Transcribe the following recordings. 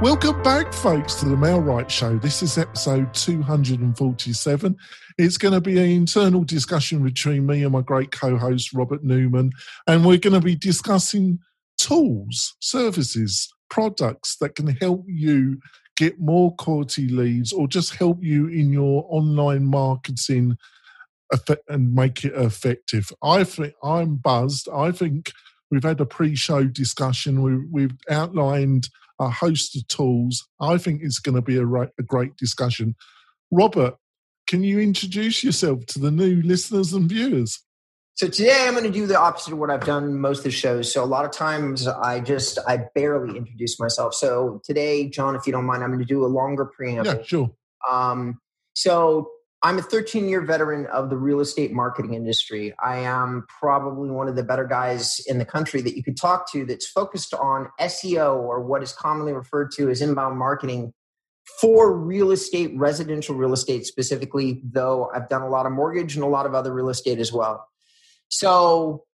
Welcome back, folks, to the MailRight Show. This is episode 247. It's going to be an internal discussion between me and my great co host, Robert Newman, and we're going to be discussing tools, services, products that can help you get more quality leads or just help you in your online marketing and make it effective. I think I'm buzzed. I think we've had a pre-show discussion. We, we've outlined a host of tools. I think it's going to be a, a great discussion. Robert, can you introduce yourself to the new listeners and viewers? So today I'm going to do the opposite of what I've done most of the shows. So a lot of times I just I barely introduce myself. So today, John, if you don't mind, I'm going to do a longer preamble. Yeah, sure. Um, so I'm a 13 year veteran of the real estate marketing industry. I am probably one of the better guys in the country that you could talk to that's focused on SEO or what is commonly referred to as inbound marketing for real estate, residential real estate specifically, though I've done a lot of mortgage and a lot of other real estate as well. So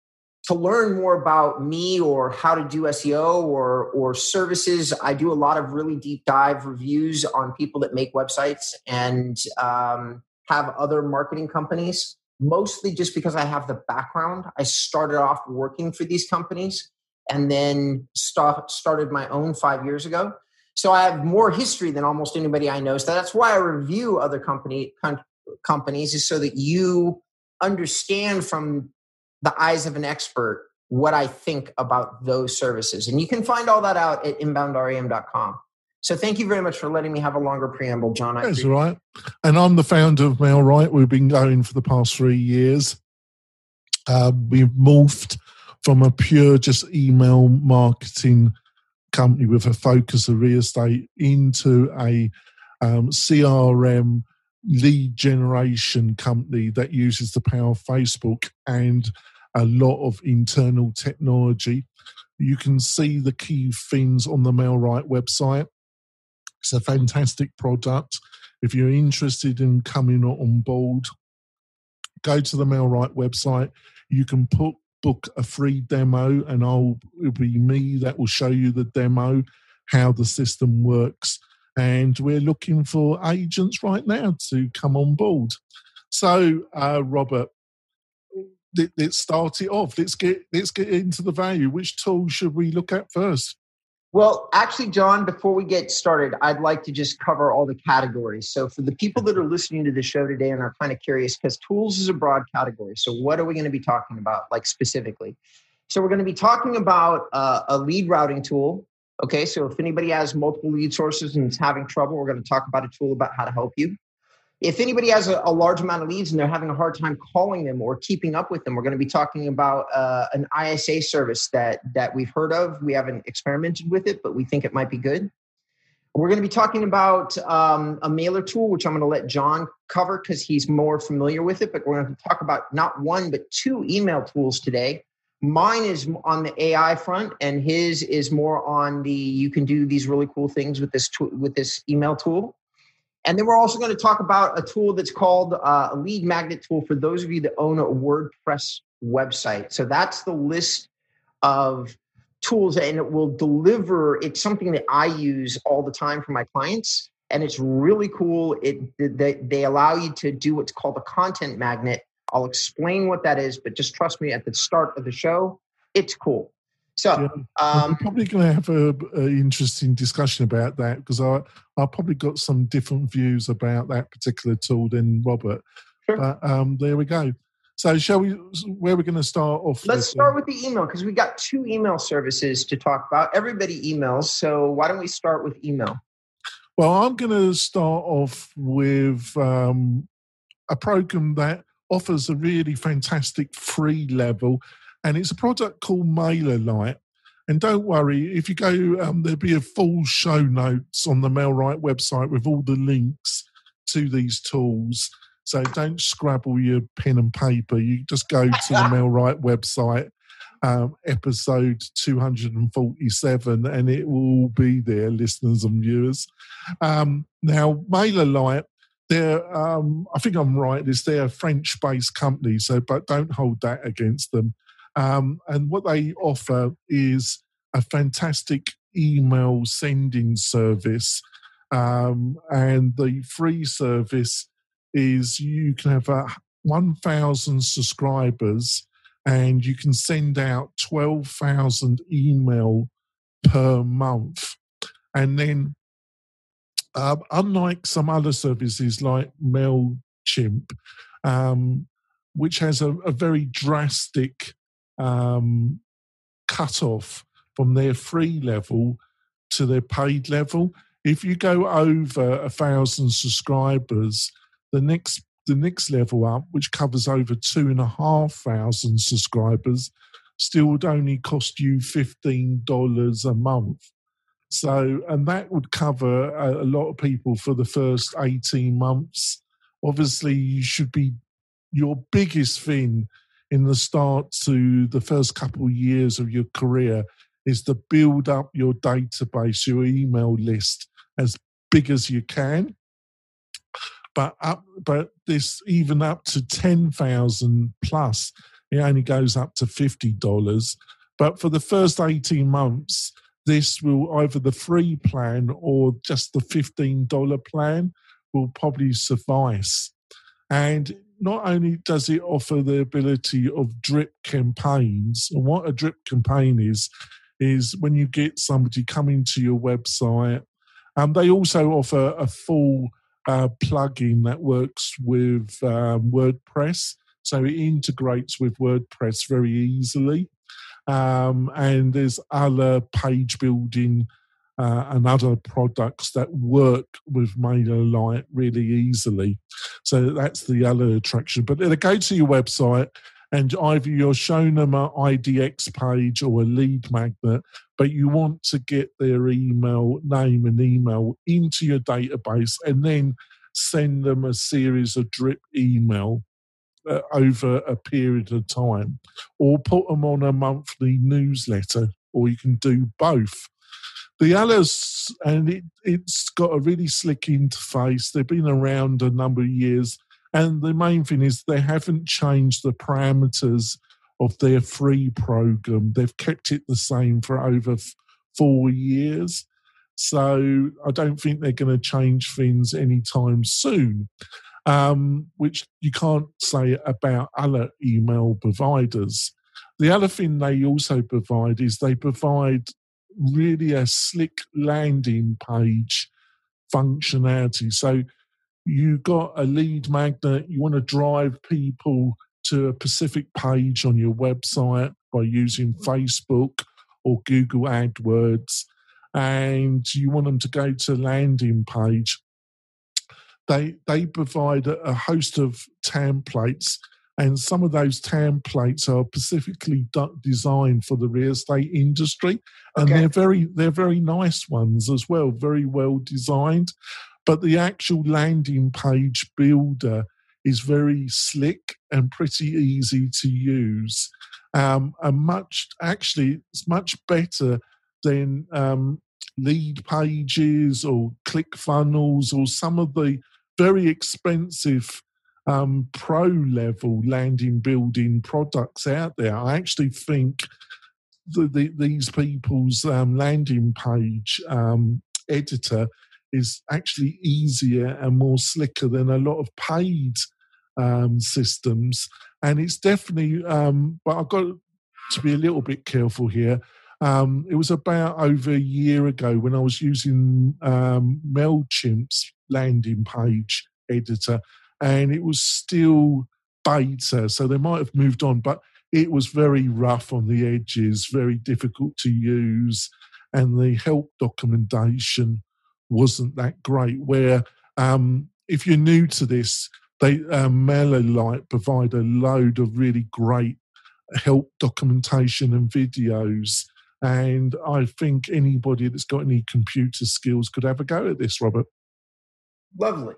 to learn more about me or how to do SEO or or services, I do a lot of really deep dive reviews on people that make websites and um, have other marketing companies, mostly just because I have the background. I started off working for these companies and then start, started my own five years ago. So I have more history than almost anybody I know. So that's why I review other company com- companies is so that you understand from the eyes of an expert what I think about those services. And you can find all that out at inboundrem.com. So thank you very much for letting me have a longer preamble, John. That's right. And I'm the founder of MailRight. We've been going for the past three years. Uh, we've morphed from a pure just email marketing company with a focus of real estate into a um, CRM lead generation company that uses the power of Facebook and a lot of internal technology. You can see the key things on the MailRight website. It's a fantastic product. If you're interested in coming on board, go to the MailRight website. You can put book a free demo, and I'll it'll be me that will show you the demo, how the system works. And we're looking for agents right now to come on board. So, uh, Robert, let, us start it off. Let's get let's get into the value. Which tool should we look at first? Well, actually, John, before we get started, I'd like to just cover all the categories. So, for the people that are listening to the show today and are kind of curious, because tools is a broad category. So, what are we going to be talking about, like specifically? So, we're going to be talking about uh, a lead routing tool. Okay, so if anybody has multiple lead sources and is having trouble, we're going to talk about a tool about how to help you. If anybody has a, a, large amount of leads and they're having a hard time calling them or keeping up with them, we're going to be talking about uh, an ISA service that that we've heard of. We haven't experimented with it, but we think it might be good. We're going to be talking about um, a mailer tool, which I'm going to let John cover because he's more familiar with it. But we're going to talk about not one but two email tools today. Mine is on the AI front, and his is more on the you can do these really cool things with this tool, with this email tool. And then we're also going to talk about a tool that's called uh, a lead magnet tool for those of you that own a WordPress website. So that's the list of tools and it will deliver. It's something that I use all the time for my clients. And it's really cool. It they, they allow you to do what's called a content magnet. I'll explain what that is, but just trust me at the start of the show, it's cool. So yeah. um, we're probably going to have an interesting discussion about that because I I probably got some different views about that particular tool than Robert. Sure. But um, there we go. So shall we? Where are we going to start off? Let's start with the email because we got two email services to talk about. Everybody emails, so why don't we start with email? Well, I'm going to start off with um, a program that offers a really fantastic free level and it's a product called Mailer MailerLite. And don't worry, if you go, um, there'll be a full show notes on the MailRight website with all the links to these tools. So don't scrabble your pen and paper. You just go to the MailRight website, um, episode 247, and it will be there, listeners and viewers. Um, now, MailerLite, they're, um, I think I'm right, is they're a French based company, so but don't hold that against them. Um, and what they offer is a fantastic email sending service. Um, and the free service is you can have a 1,000 subscribers and you can send out 12,000 email per month. And then, uh, unlike some other services like MailChimp, um, which has a, a very drastic um, cut off from their free level to their paid level. If you go over a thousand subscribers, the next the next level up, which covers over two and a half thousand subscribers, still would only cost you fifteen dollars a month. So, and that would cover a, a, lot of people for the first eighteen months. Obviously, you should be your biggest thing in the start to the first couple of years of your career is to build up your database, your email list as big as you can. But up, but this even up to ten thousand plus, it only goes up to fifty dollars. But for the first eighteen months, this will either the free plan or just the fifteen dollar plan will probably suffice. And not only does it offer the ability of drip campaigns, and what a drip campaign is, is when you get somebody coming to your website. Um, they also offer a full uh, plugin that works with um, WordPress, so it integrates with WordPress very easily. Um, and there's other page building uh, and other products that work with MailerLite really easily. So that's the other attraction. But they go to your website and either you're showing them an IDX page or a lead magnet, but you want to get their email name and email into your database and then send them a series of drip email uh, over a period of time, or put them on a monthly newsletter, or you can do both. The others, and it, it's got a really slick interface. They've been around a number of years. And the main thing is they haven't changed the parameters of their free program. They've kept it the same for over f- four years. So I don't think they're going to change things anytime soon, um, which you can't say about other email providers. The other thing they also provide is they provide really a slick landing page functionality. So you got a lead magnet, you want to drive people to a specific page on your website by using Facebook or Google AdWords, and you want them to go to landing page. They they provide a host of templates and some of those templates are specifically designed for the real estate industry and okay. they're very they're very nice ones as well very well designed but the actual landing page builder is very slick and pretty easy to use um, and much actually it's much better than um, lead pages or click funnels or some of the very expensive um, pro level landing building products out there. I actually think the, the, these people's um, landing page um, editor is actually easier and more slicker than a lot of paid um, systems. And it's definitely, um, but I've got to be a little bit careful here. Um, it was about over a year ago when I was using um, MailChimp's landing page editor and it was still beta, so they might have moved on, but it was very rough on the edges, very difficult to use, and the help documentation wasn't that great. Where um, if you're new to this, they um, MailerLite provide a load of really great help documentation and videos. And I think anybody that's got any computer skills could have a go at this, Robert. Lovely.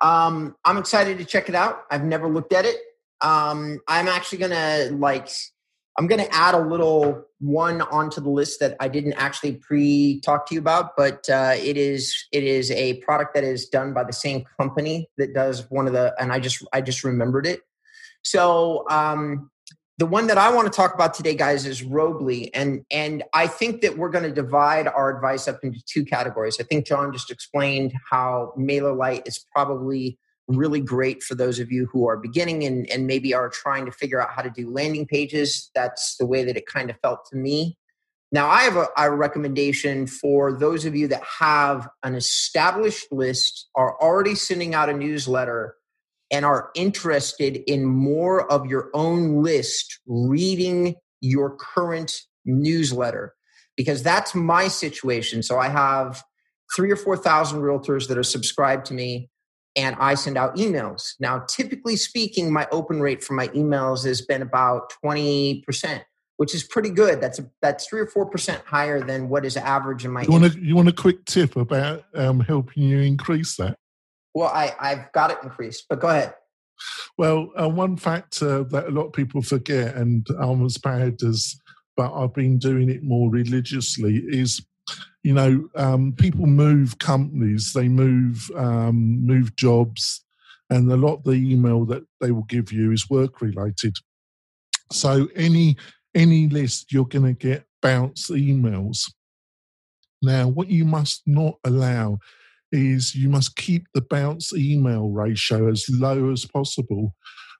Um, I'm excited to check it out. I've never looked at it. Um, I'm actually gonna like I'm gonna add a little one onto the list that I didn't actually pre talk to you about, but uh, it is it is a product that is done by the same company that does one of the and I just I just remembered it. So um, the one that I want to talk about today, guys, is Robly, and and I think that we're going to divide our advice up into two categories. I think John just explained how MailerLite is probably really great for those of you who are beginning and, and maybe are trying to figure out how to do landing pages. That's the way that it kind of felt to me. Now, I have a, a recommendation for those of you that have an established list, are already sending out a newsletter, and are interested in more of your own list reading your current newsletter. Because that's my situation. So I have three or 4,000 realtors that are subscribed to me and I send out emails. Now, typically speaking, my open rate for my emails has been about 20%, which is pretty good. That's a, that's three or four percent higher than what is average in my. You want a you want a quick tip about um, helping you increase that? Well, I I've got it increased, but go ahead. Well, uh, one factor that a lot of people forget, and I'm as bad as, but I've been doing it more religiously, is you know, um, people move companies, they move um, move jobs, and a lot of the email that they will give you is work related. So any any list you're going to get bounce emails. Now, what you must not allow is you must keep the bounce email ratio as low as possible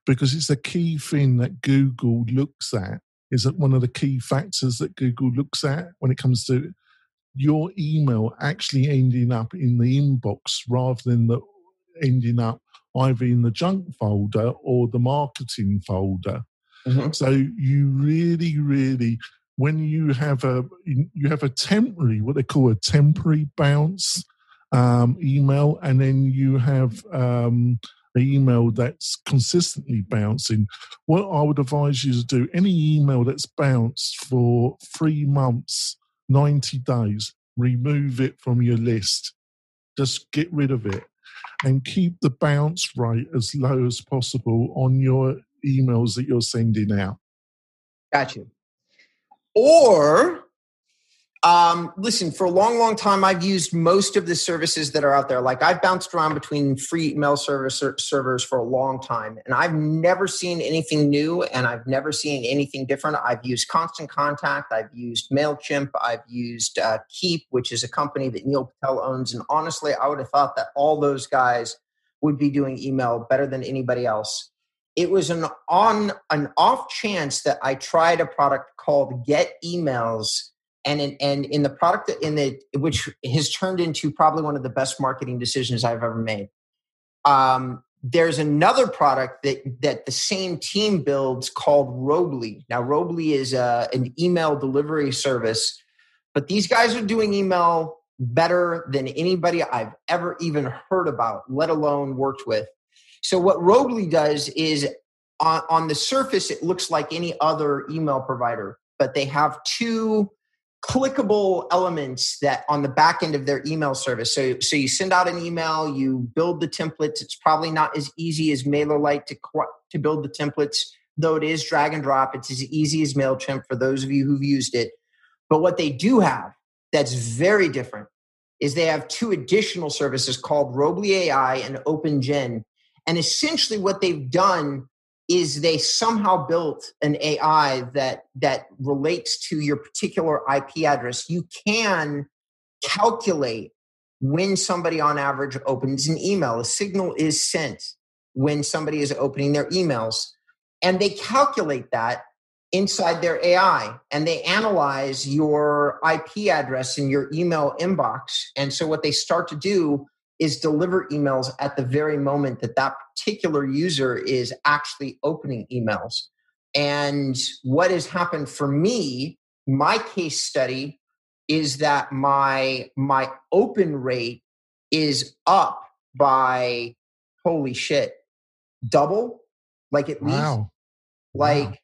because it's a key thing that Google looks at. Is that one of the key factors that Google looks at when it comes to your email actually ending up in the inbox rather than the ending up either in the junk folder or the marketing folder. Mm-hmm. So you really, really, when you have a you have a temporary what they call a temporary bounce um, email, and then you have um, an email that's consistently bouncing. What I would advise you to do: any email that's bounced for three months 90 days, remove it from your list. Just get rid of it and keep the bounce rate as low as possible on your emails that you're sending out. Got you. Or um, listen, for a long, long time, I've used most of the services that are out there. Like I've bounced around between free email service servers for a long time, and I've never seen anything new, and I've never seen anything different. I've used Constant Contact, I've used Mailchimp, I've used uh, Keap, which is a company that Neil Patel owns, and honestly, I would have thought that all those guys would be doing email better than anybody else. It was an on an off chance that I tried a product called Get Emails and in, and in the product in the which has turned into probably one of the best marketing decisions I've ever made. Um, there's another product that that the same team builds called Robly. Now, Robly is a, uh, an email delivery service, but these guys are doing email better than anybody I've ever even heard about, let alone worked with. So, what Robly does is on, on the surface, it looks like any other email provider, but they have two clickable elements that on the back end of their email service. So, so you send out an email, you build the templates. It's probably not as easy as MailerLite to to build the templates, though it is drag and drop. It's as easy as Mailchimp for those of you who've used it. But what they do have that's very different is they have two additional services called Robly AI and OpenGen. And essentially, what they've done is they somehow built an AI that that relates to your particular IP address. You can calculate when somebody on average opens an email. A signal is sent when somebody is opening their emails. And they calculate that inside their AI and they analyze your IP address and your email inbox. And so what they start to do is deliver emails at the very moment that that particular user is actually opening emails. And what has happened for me, my case study is that my my open rate is up by holy shit double like at wow. least like wow.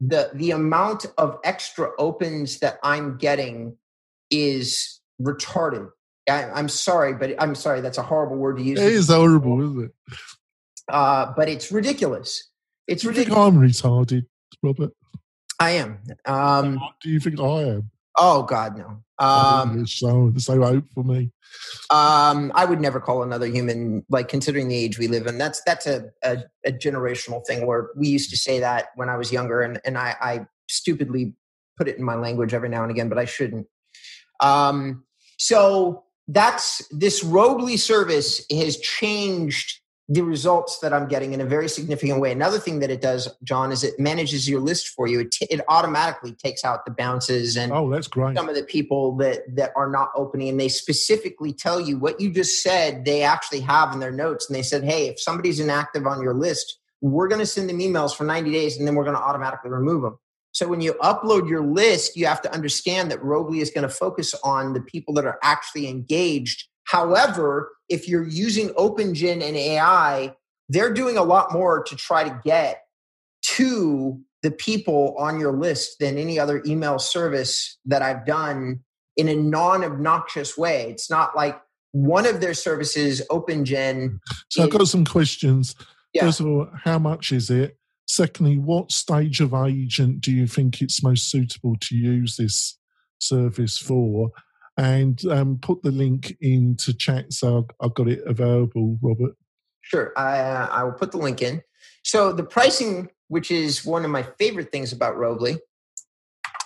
the the amount of extra opens that i'm getting is retarded I, am sorry, but I'm sorry. That's a horrible word to use. It is horrible, isn't it? Uh, but it's ridiculous. It's Do ridiculous. I'm retarded, Robert. I am. Um, do you think I am? Oh God, no. Um, so, so hope for me. Um, I would never call another human like considering the age we live in. That's that's a, a, a generational thing where we used to say that when I was younger, and and I, I stupidly put it in my language every now and again, but I shouldn't. Um, so that's this Robly service has changed the results that I'm getting in a very significant way. Another thing that it does, John, is it manages your list for you. It, t- it automatically takes out the bounces and oh, that's great. Some of the people that that are not opening, and they specifically tell you what you just said. They actually have in their notes, and they said, "Hey, if somebody's inactive on your list, we're going to send them emails for 90 days, and then we're going to automatically remove them." So when you upload your list, you have to understand that Robly is going to focus on the people that are actually engaged. However, if you're using OpenGen and AI, they're doing a lot more to try to get to the people on your list than any other email service that I've done in a non obnoxious way. It's not like one of their services, OpenGen. So I've got some questions. Yeah. First of all, how much is it? Secondly, what stage of agent do you think it's most suitable to use this service for? And um, put the link into chat so I've got it available, Robert. Sure, I, uh, I will put the link in. So the pricing, which is one of my favorite things about Robly,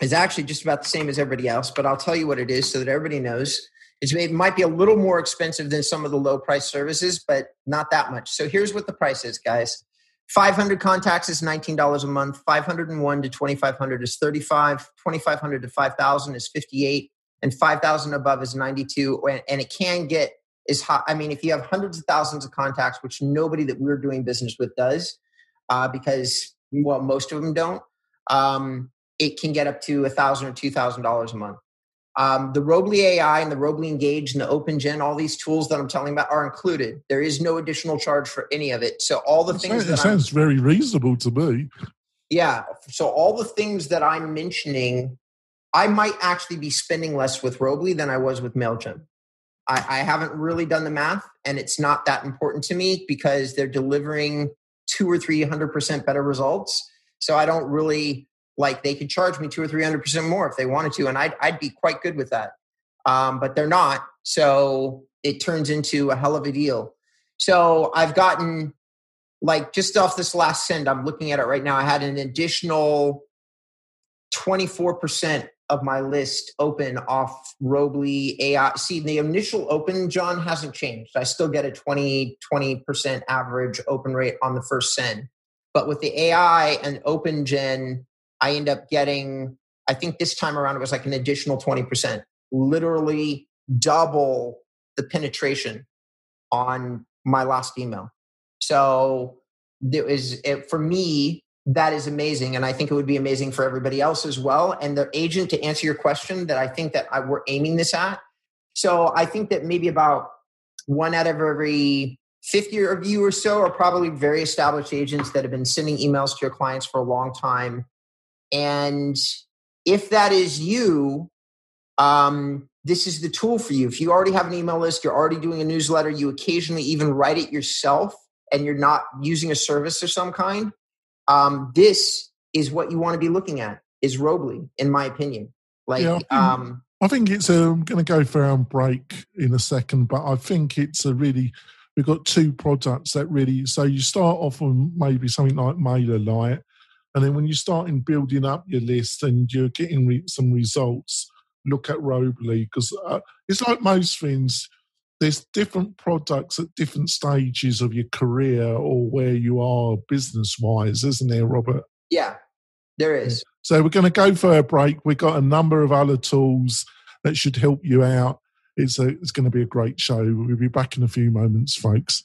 is actually just about the same as everybody else. But I'll tell you what it is so that everybody knows. It's, it might be a little more expensive than some of the low price services, but not that much. So here's what the price is, guys. 500 contacts is $19 a month. 501 to 2500 is 35. 2500 to 5000 is 58 and 5000 above is 92 and it can get as high i mean if you have hundreds of thousands of contacts which nobody that we're doing business with does uh, because well most of them don't um, it can get up to a thousand or two thousand dollars a month um, the Robly AI and the Robly Engage and the OpenGen, all these tools that I'm telling about are included. There is no additional charge for any of it. So all the things that sounds I'm, very reasonable to me. Yeah. So all the things that I'm mentioning, I might actually be spending less with Robly than I was with Mailchimp. I, I haven't really done the math, and it's not that important to me because they're delivering two or three hundred percent better results. So I don't really like they could charge me two or three hundred percent more if they wanted to, and I'd I'd be quite good with that. Um, but they're not, so it turns into a hell of a deal. So I've gotten like just off this last send, I'm looking at it right now. I had an additional 24% of my list open off Robly AI. See, the initial open, John, hasn't changed. I still get a 20, 20% average open rate on the first send. But with the AI and OpenGen, I end up getting, I think this time around it was like an additional 20%, literally double the penetration on my last email. So it was it, for me, that is amazing. And I think it would be amazing for everybody else as well. And the agent, to answer your question, that I think that I, we're aiming this at. So I think that maybe about one out of every 50 of you or so are probably very established agents that have been sending emails to your clients for a long time and if that is you, um, this is the tool for you. If you already have an email list, you're already doing a newsletter, you occasionally even write it yourself, and you're not using a service of some kind, um, this is what you want to be looking at. Is Robly, in my opinion. Like, yeah, I, think, um, I think it's. A, I'm going to go for our break in a second, but I think it's a really. We've got two products that really. So you start off on maybe something like MailerLite, and then when you're starting building up your list and you're getting re- some results, look at Robly because uh, it's like most things. There's different products at different stages of your career or where you are business wise, isn't there, Robert? Yeah, there is. So we're going to go for a break. We've got a number of other tools that should help you out. It's a, it's going to be a great show. We'll be back in a few moments, folks.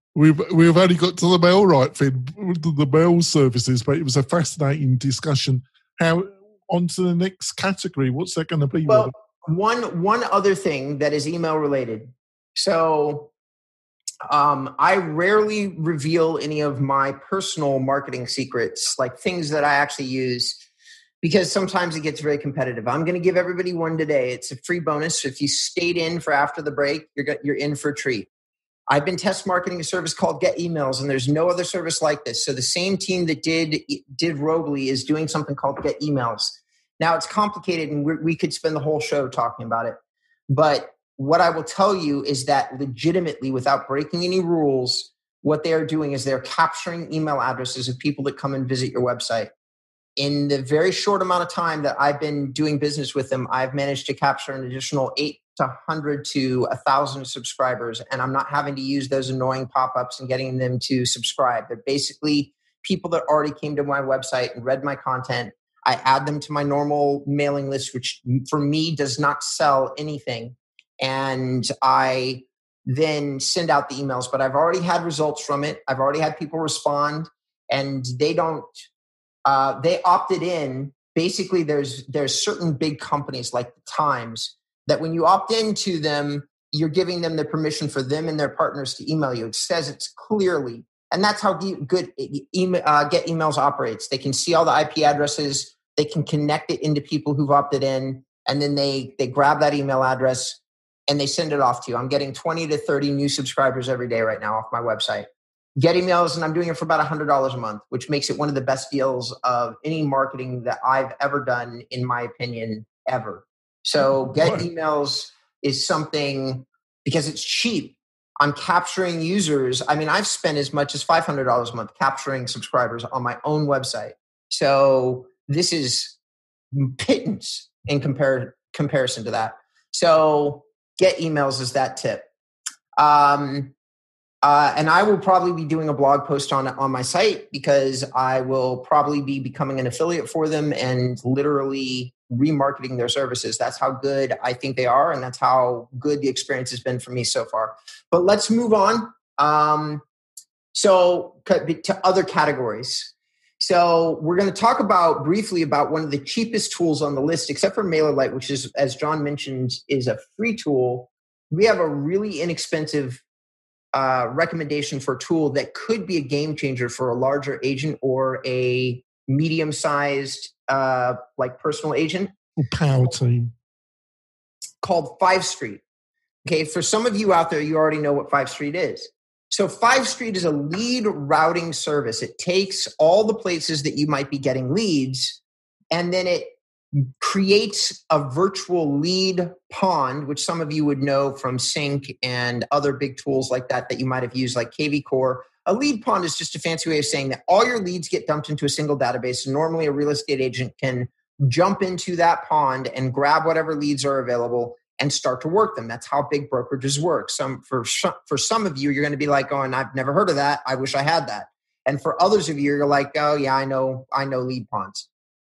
We've we've only got to the mail right thing, the mail services, but it was a fascinating discussion. How on to the next category? What's that going to be? Well, one one other thing that is email related. So um, I rarely reveal any of my personal marketing secrets, like things that I actually use, because sometimes it gets very competitive. I'm going to give everybody one today. It's a free bonus. If you stayed in for after the break, you're you're in for a treat. I've been test marketing a service called Get Emails, and there's no other service like this. So the same team that did did Robly is doing something called Get Emails. Now it's complicated, and we could spend the whole show talking about it. But what I will tell you is that legitimately, without breaking any rules, what they are doing is they're capturing email addresses of people that come and visit your website. In the very short amount of time that I've been doing business with them, I've managed to capture an additional eight to 100 to 1,000 subscribers, and I'm not having to use those annoying pop ups and getting them to subscribe. They're basically people that already came to my website and read my content. I add them to my normal mailing list, which for me does not sell anything and I then send out the emails. But I've already had results from it. I've already had people respond, and they don't. Uh, they opted in. Basically, there's there's certain big companies like the Times that when you opt into them, you're giving them the permission for them and their partners to email you. It says it's clearly, and that's how good email, uh, Get Emails operates. They can see all the IP addresses. They can connect it into people who've opted in, and then they they grab that email address and they send it off to you. I'm getting 20 to 30 new subscribers every day right now off my website. Get emails, and I'm doing it for about $100 a month, which makes it one of the best deals of any marketing that I've ever done, in my opinion, ever. So, get emails is something because it's cheap. I'm capturing users. I mean, I've spent as much as $500 a month capturing subscribers on my own website. So, this is pittance in compar- comparison to that. So, get emails is that tip. Um, uh, and I will probably be doing a blog post on on my site because I will probably be becoming an affiliate for them and literally remarketing their services. That's how good I think they are, and that's how good the experience has been for me so far. But let's move on. Um, so to other categories. So we're going to talk about briefly about one of the cheapest tools on the list, except for MailerLite, which is, as John mentioned, is a free tool. We have a really inexpensive uh, recommendation for a tool that could be a game changer for a larger agent or a medium-sized, uh, like personal agent. Power team called Five Street. Okay, for some of you out there, you already know what Five Street is. So Five Street is a lead routing service. It takes all the places that you might be getting leads and then it creates a virtual lead pond, which some of you would know from Sync and other big tools like that that you might have used, like KV Core. A lead pond is just a fancy way of saying that all your leads get dumped into a single database. Normally, a real estate agent can jump into that pond and grab whatever leads are available and start to work them. That's how big brokerages work. Some for for some of you, you're going to be like, "Oh, and I've never heard of that. I wish I had that." And for others of you, you're like, "Oh, yeah, I know, I know lead ponds."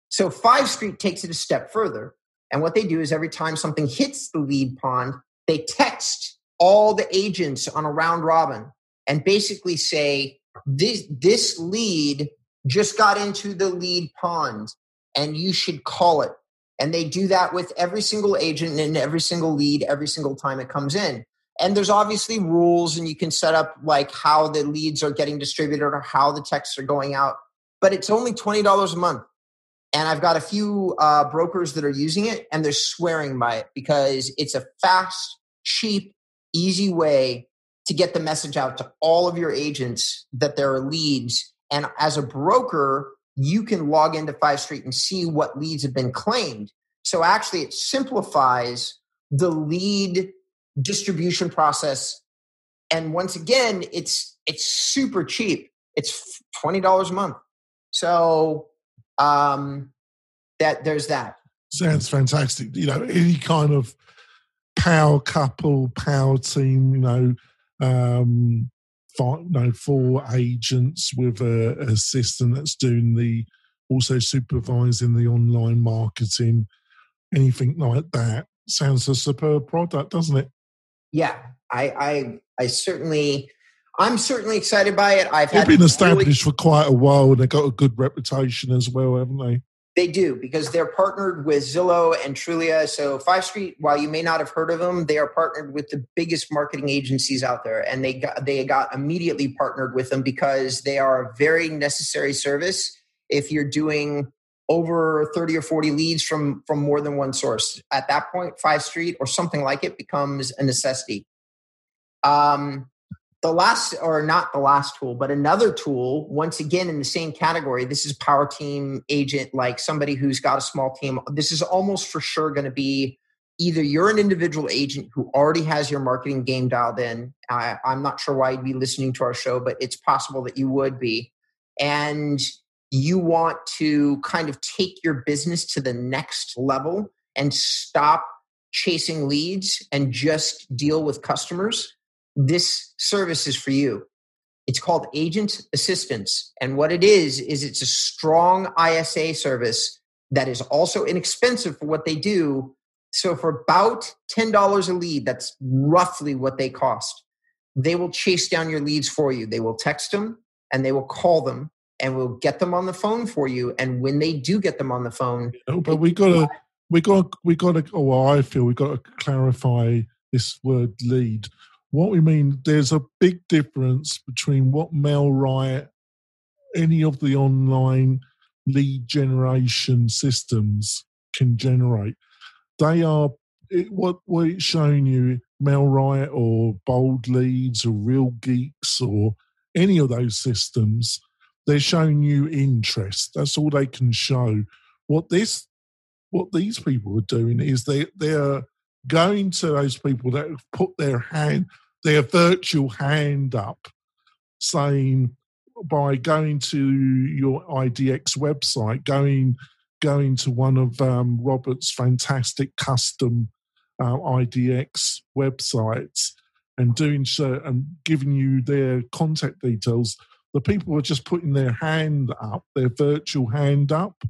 So Five Street takes it a step further, and what they do is every time something hits the lead pond, they text all the agents on a round robin and basically say, "This this lead just got into the lead pond, and you should call it." And they do that with every single agent and every single lead every single time it comes in. And there's obviously rules, and you can set up like how the leads are getting distributed or how the texts are going out. But it's only $20 a month. And I've got a few uh, brokers that are using it, and they're swearing by it because it's a fast, cheap, easy way to get the message out to all of your agents that there are leads. And as a broker, you can log into Five Street and see what leads have been claimed. So actually, it simplifies the lead distribution process. And once again, it's it's super cheap. It's twenty dollars a month. So um, that there's that. Sounds fantastic. You know, any kind of power couple, power team. You know, um, five, no, four agents with a, assistant that's doing the also supervising the online marketing, anything like that. Sounds a superb product, doesn't it? Yeah, I, I, I certainly, I'm certainly excited by it. I've They've been established really, for quite a while, and they've got a good reputation as well, haven't they? They do because they're partnered with Zillow and Trulia. So Five Street, while you may not have heard of them, they are partnered with the biggest marketing agencies out there, and they got they got immediately partnered with them because they are a very necessary service if you're doing over 30 or 40 leads from from more than one source. At that point, Five Street or something like it becomes a necessity. Um, the last or not the last tool but another tool once again in the same category this is power team agent like somebody who's got a small team. This is almost for sure going to be either you're an individual agent who already has your marketing game dialed in. I, i'm not sure why you'd be listening to our show but it's possible that you would be. And you want to kind of take your business to the next level and stop chasing leads and just deal with customers this service is for you. It's called Agent Assistance. And what it is, is it's a strong ISA service that is also inexpensive for what they do. So for about $10 a lead, that's roughly what they cost. They will chase down your leads for you. They will text them and they will call them and we'll get them on the phone for you. And when they do get them on the phone, oh, but we gotta, we gotta, we got to. Oh, well, I feel we got to clarify this word lead what we mean, there's a big difference between what MailRight, any of the online lead generation systems can generate. They are it, what it's showing you, MailRight or Bold Leads or Real Geeks or any of those systems. They're showing you interest. That's all they can show. What this, what these people are doing is they they're going to those people that have put their hand, their virtual hand up, saying by going to your IDX website, going going to one of um, Robert's fantastic custom uh, IDX websites and doing so and giving you their contact details, the people are just putting their hand up, their virtual hand up,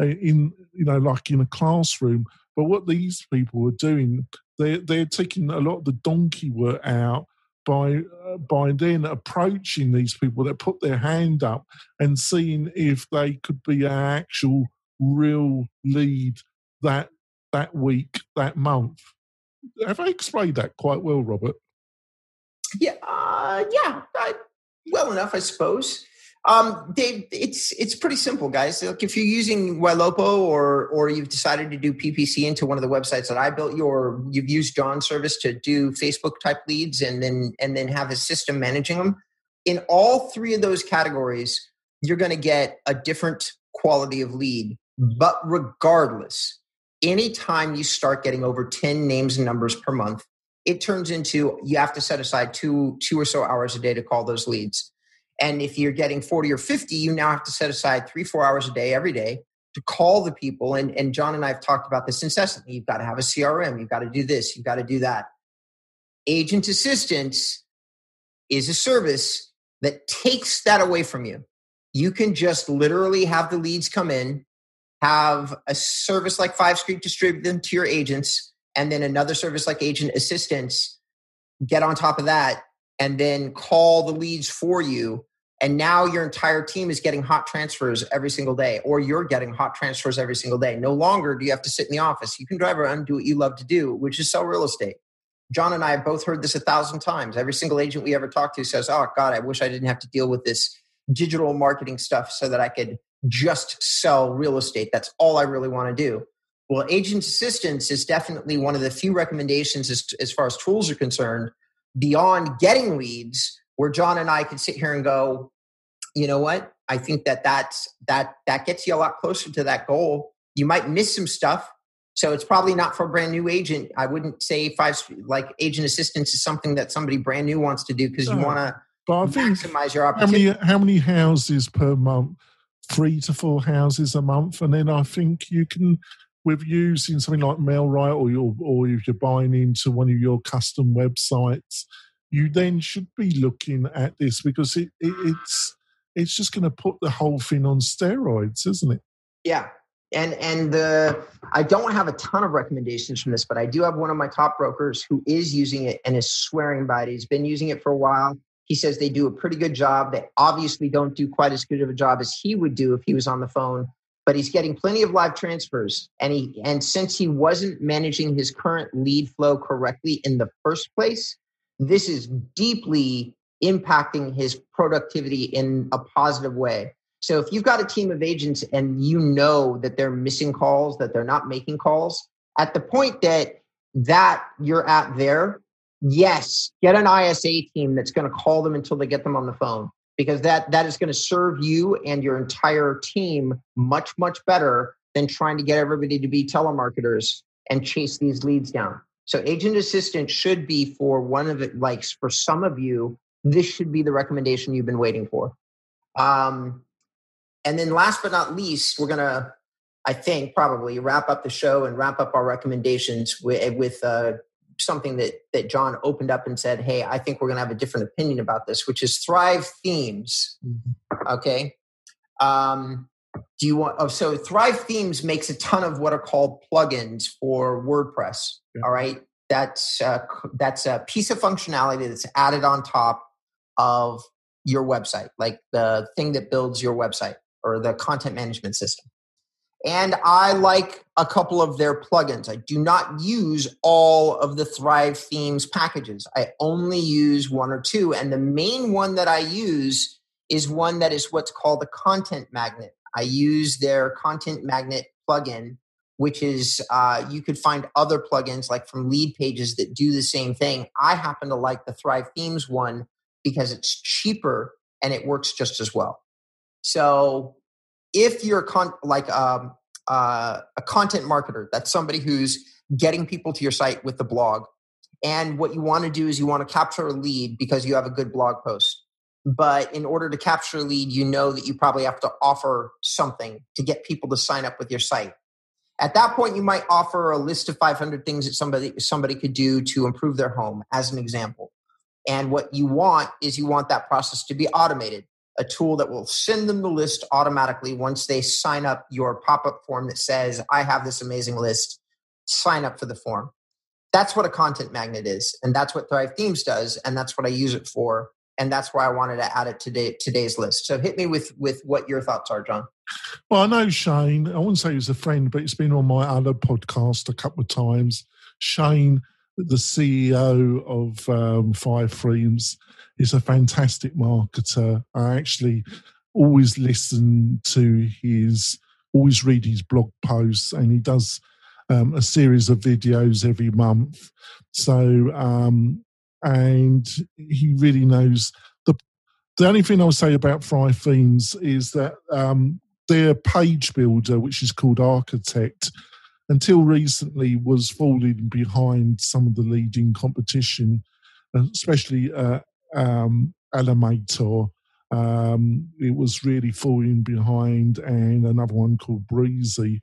uh, in you know like in a classroom. But what these people are doing, they're, they're taking a lot of the donkey work out by uh, by then approaching these people that put their hand up and seeing if they could be an actual real lead that that week that month. Have i explained that quite well robert? Yeah uh, yeah well enough i suppose um, Dave, it's it's pretty simple, guys. Look, if you're using Ylopo or or you've decided to do PPC into one of the websites that I built, your you've used John's service to do Facebook type leads and then and then have a system managing them. In all three of those categories, you're going to get a different quality of lead. But regardless, anytime you start getting over 10 names and numbers per month, it turns into you have to set aside two two or so hours a day to call those leads and if you're getting 40 or 50, you now have to set aside three, four hours a day every day to call the people. And, and John and I have talked about this incessantly. You've got to have a CRM, you've got to do this, you've got to do that. Agent assistance is a service that takes that away from you. You can just literally have the leads come in, have a service like Five Street distribute them to your agents, and then another service like Agent Assistance get on top of that and then call the leads for you and now your entire team is getting hot transfers every single day or you're getting hot transfers every single day. No longer do you have to sit in the office. You can drive around and do what you love to do which is sell real estate. John and i have both heard this a thousand times. Every single agent we ever talk to says oh god i wish i didn't have to deal with this digital marketing stuff so that i could just sell real estate. That's all i really want to do. Well agent assistance is definitely one of the few recommendations as, as far as tools are concerned beyond getting leads where John and I can sit here and go, you know what? I think that that's that that gets you a lot closer to that goal. You might miss some stuff, so it's probably not for a brand new agent. I wouldn't say five like agent assistance is something that somebody brand new wants to do because you want to maximize your opportunity. How many, how many houses per month? Three to four houses a month, and then I think you can with using something like MailRight or your or if you're buying into one of your custom websites you then should be looking at this because it, it, it's it's just going to put the whole thing on steroids, isn't it? Yeah, and and the I don't have a ton of recommendations from this, but I do have one of my top brokers who is using it and is swearing by it. He's been using it for a while. He says they do a pretty good job. They obviously don't do quite as good of a job as he would do if he was on the phone, but he's getting plenty of live transfers. And he and since he wasn't managing his current lead flow correctly in the first place, this is deeply impacting his productivity in a positive way. So if you've got a team of agents and you know that they're missing calls, that they're not making calls, at the point that that you're at there, yes, get an ISA team that's going to call them until they get them on the phone because that that is going to serve you and your entire team much much better than trying to get everybody to be telemarketers and chase these leads down. So agent assistant should be for one of it like for some of you this should be the recommendation you've been waiting for. Um, and then last but not least, we're going to, I think, probably wrap up the show and wrap up our recommendations with, with uh, something that, that John opened up and said, Hey, I think we're going to have a different opinion about this, which is Thrive Themes. Mm-hmm. Okay. Um, do you want, oh, so Thrive Themes makes a ton of what are called plugins for WordPress. Yeah. All right. That's, uh, that's a piece of functionality that's added on top of your website, like the thing that builds your website or the content management system. And I like a couple of their plugins. I do not use all of the Thrive Themes packages. I only use one or two. And the main one that I use is one that is what's called the Content Magnet. I use their Content Magnet plugin, which is uh, you could find other plugins like from Leadpages that do the same thing. I happen to like the Thrive Themes one because it's cheaper and it works just as well. So if you're con- like um, uh, a content marketer, that's somebody who's getting people to your site with the blog. And what you want to do is you want to capture a lead because you have a good blog post. But in order to capture a lead, you know that you probably have to offer something to get people to sign up with your site. At that point, you might offer a list of 500 things that somebody somebody could do to improve their home, as an example. And what you want is you want that process to be automated, a tool that will send them the list automatically once they sign up your pop up form that says, I have this amazing list, sign up for the form. That's what a content magnet is. And that's what Thrive Themes does. And that's what I use it for. And that's why I wanted to add it to today, today's list. So hit me with, with what your thoughts are, John. Well, I know Shane. I wouldn't say he's a friend, but he's been on my other podcast a couple of times. Shane the CEO of um, Thrive Themes is a fantastic marketer. I actually always listen to his, always read his blog posts, and he does um, a series of videos every month. So, um, and he really knows the. The only thing I'll say about Thrive Themes is that um, their page builder, which is called Architect, until recently was falling behind some of the leading competition, especially uh, um. Um, it was really falling behind, and another one called Brizy.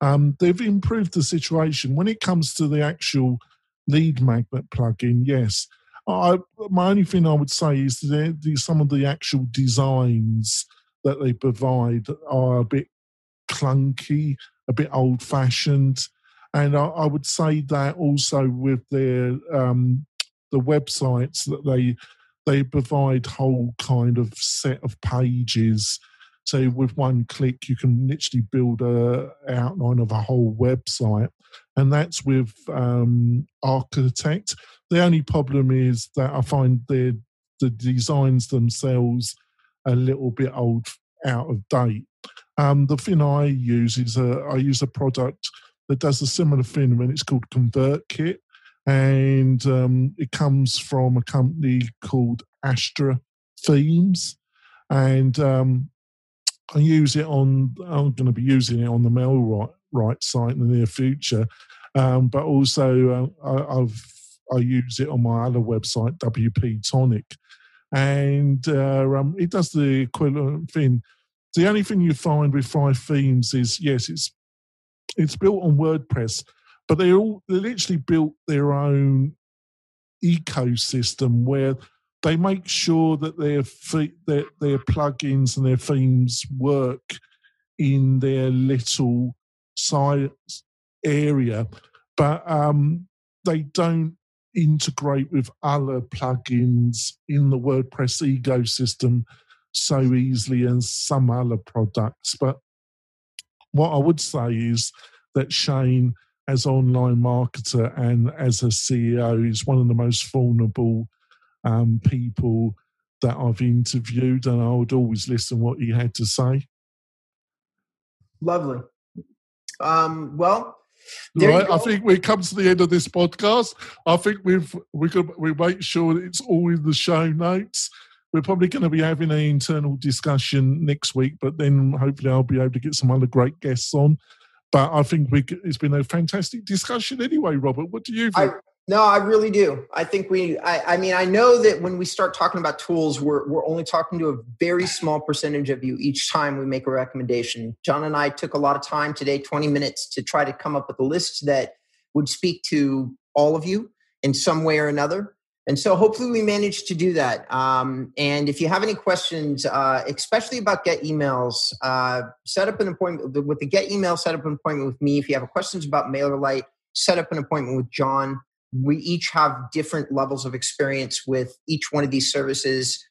Um, they've improved the situation when it comes to the actual lead magnet plugin. Yes, I, my only thing I would say is that some of the actual designs that they provide are a bit clunky a bit old fashioned. And I, I, would say that also with their um, the websites that they they provide whole kind of set of pages. So with one click, you can literally build a outline of a whole website, and that's with um, Architect. The only problem is that I find the the designs themselves a little bit old, out of date. Um, the thing I use is a, I use a product that does a similar thing, and it's called ConvertKit, and um, it comes from a company called Astra Themes, and um, I use it on. I'm going to be using it on the MailRight right site in the near future, um, but also uh, I, I've I use it on my other website, WP Tonic, and uh, um, it does the equivalent thing. The only thing you find with Thrive Themes is yes, it's it's built on WordPress, but they all they literally built their own ecosystem where they make sure that their their their plugins and their themes work in their little side area, but um, they don't integrate with other plugins in the WordPress ecosystem so easily as some other products. But what I would say is that Shane, as online marketer and as a CEO, is one of the most vulnerable um, people that I've interviewed, and I would always listen what he had to say. Lovely. Um, well, right, I think we come to the end of this podcast. I think we've we could we make sure it's all in the show notes. We're probably going to be having an internal discussion next week, but then hopefully I'll be able to get some other great guests on. But I think we, it's been a fantastic discussion anyway, Robert. What do you think? I, no, I really do. I think we, I, I, mean, I know that when we start talking about tools, we're, we're only talking to a very small percentage of you each time we make a recommendation. John and I took a lot of time today, 20 minutes, to try to come up with a list that would speak to all of you in some way or another. And so hopefully we managed to do that. Um, and if you have any questions, uh, especially about get emails, uh, set up an appointment with the get email, set up an appointment with me. If you have questions about MailerLite, set up an appointment with John we each have different levels of experience with each one of these services.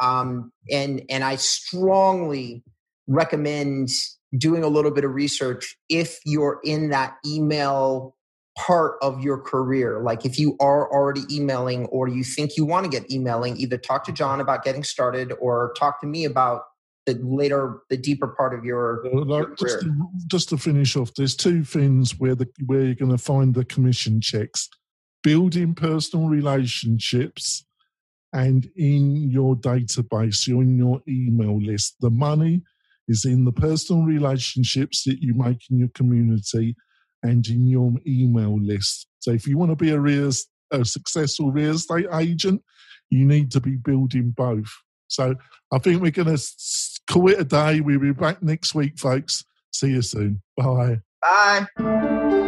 Um, and and i strongly recommend doing a little bit of research if you're in that email part of your career. Like if you are already emailing or you think you want to get emailing either talk to john about getting started or talk to me about the later the deeper part of your, uh, like, your just, to, just to finish off there's two things where the where you're going to find the commission checks building personal relationships and in your database, you're in your email list. The money is in the personal relationships that you make in your community and in your email list. So if you want to be a, real, a successful real estate agent, you need to be building both. So I think we're going to call it a day. We'll be back next week, folks. See you soon. Bye. Bye.